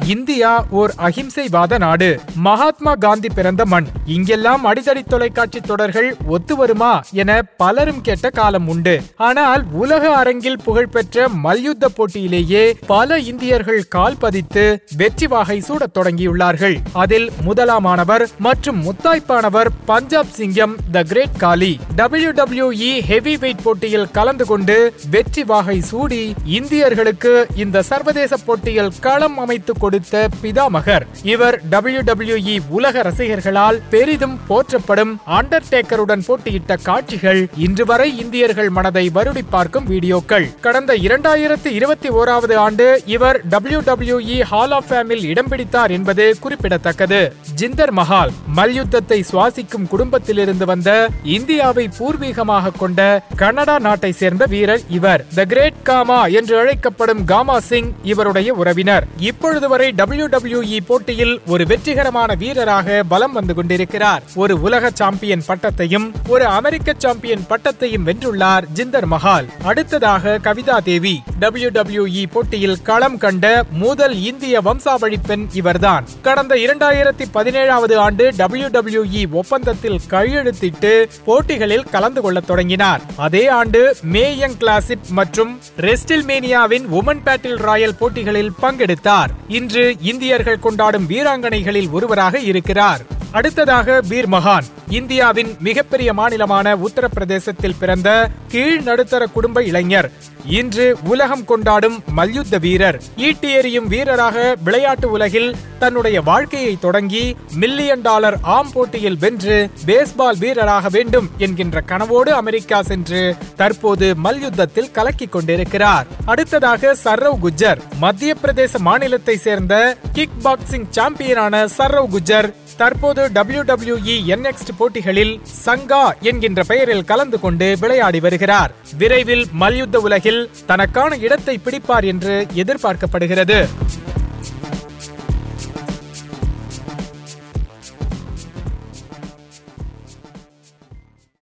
India ஓர் அகிம்சைவாத நாடு. மகாத்மா காந்தி பிறந்த மண். இங்கெல்லாம் அடிதடி தொலைக்காட்சி தொடர்கள் ஒத்து வருமா என பலரும் கேட்ட காலம் உண்டு. ஆனால் உலக அரங்கில் புகழ்பெற்ற மல்யுத்த போட்டியிலேயே பல இந்தியர்கள் கால் பதித்து வெற்றி வாகை சூடத் தொடங்கியுள்ளார்கள். அதில் முதலாமானவர் மற்றும் முத்தாய்ப்பானவர் பஞ்சாப் சிங்கம் the great Khali. W WWE heavyweight போட்டியில் கலந்து கொண்டு வெற்றி வாகை சூடி இந்தியர்களுக்கு இந்த சர்வதேச போட்டியில் களம் அமைத்து கொடுத்த பிதாமகர். இவர் டபிள்யூ டபிள்யூஇ உலக ரசிகர்களால் பெரிதும் போற்றப்படும் அண்டர்டேக்கருடன் போட்டியிட்ட காட்சிகள் இன்று வரை இந்தியர்கள் மனதை வருடி பார்க்கும் வீடியோக்கள். கடந்த இரண்டாயிரத்தி இருபத்தி ஓராவது ஆண்டு இவர் டபிள்யூ டபிள்யூஇ ஹால் ஆஃப் ஃபேமில் இடம் பிடித்தார் என்பது குறிப்பிடத்தக்கது. ஜிந்தர் மஹால் மல்யுத்தத்தை சுவாசிக்கும் குடும்பத்திலிருந்து வந்த இந்தியாவை பூர்வீகமாக கொண்ட கனடா நாட்டை சேர்ந்த வீரர் இவர். த கிரேட் காமா என்று அழைக்கப்படும் காமா சிங் இவருடைய உறவினர். இப்பொழுது இதுவரை டபிள்யூ டபிள்யூஇ போட்டியில் ஒரு வெற்றிகரமான வீரராக பலம் வந்து கொண்டிருக்கிறார். ஒரு உலக சாம்பியன் பட்டத்தையும் ஒரு அமெரிக்க சாம்பியன் பட்டத்தையும் வென்றுள்ளார் ஜிந்தர் மஹால். அடுத்ததாக கவிதா தேவி. டபிள்யூ டபிள்யூஇ போட்டியில் களம் கண்ட முதல் இந்திய வம்சாவழி பெண் இவர்தான். கடந்த இரண்டாயிரத்தி பதினேழாவது ஆண்டு டபிள்யூ டபிள்யூஇ ஒப்பந்தத்தில் கையெழுத்திட்டு போட்டிகளில் கலந்து கொள்ள தொடங்கினார். அதே ஆண்டு மேயங் கிளாசிப் மற்றும் ரெஸ்டில்மேனியாவின் உமன் பேட்டில் ராயல் போட்டிகளில் பங்கெடுத்தார். இன்று இந்தியர்கள் கொண்டாடும் வீராங்கனைகளில் ஒருவராக இருக்கிறார். அடுத்ததாக பீர் மகான். இந்தியாவின் மிகப்பெரிய மாநிலமான உத்தரப்பிரதேசத்தில் பிறந்த கீழ் நடுத்தர குடும்ப இளைஞர். இன்று உலகம் கொண்டாடும் மல்யுத்த வீரர். ஈட்டி எறியும் வீரராக விளையாட்டு உலகில் தன்னுடைய வாழ்க்கையை தொடங்கி மில்லியன் டாலர் ஆம் போட்டியில் வென்று பேஸ்பால் வீரராக வேண்டும் என்கின்ற கனவோடு அமெரிக்கா சென்று தற்போது மல்யுத்தத்தில் கலக்கிக் கொண்டிருக்கிறார். அடுத்ததாக சர்ரவ் குஜர். மத்திய பிரதேச மாநிலத்தை சேர்ந்த கிக் பாக்ஸிங் சாம்பியனான சர்ரவ் குஜர் தற்போது டபிள்யூ டபிள்யூஇ என்எக்ஸ்ட் போட்டிகளில் சங்கா என்கின்ற பெயரில் கலந்து கொண்டு விளையாடி வருகிறார். விரைவில் மல்யுத்த உலகில் தனக்கான இடத்தை பிடிப்பார் என்று எதிர்பார்க்கப்படுகிறது.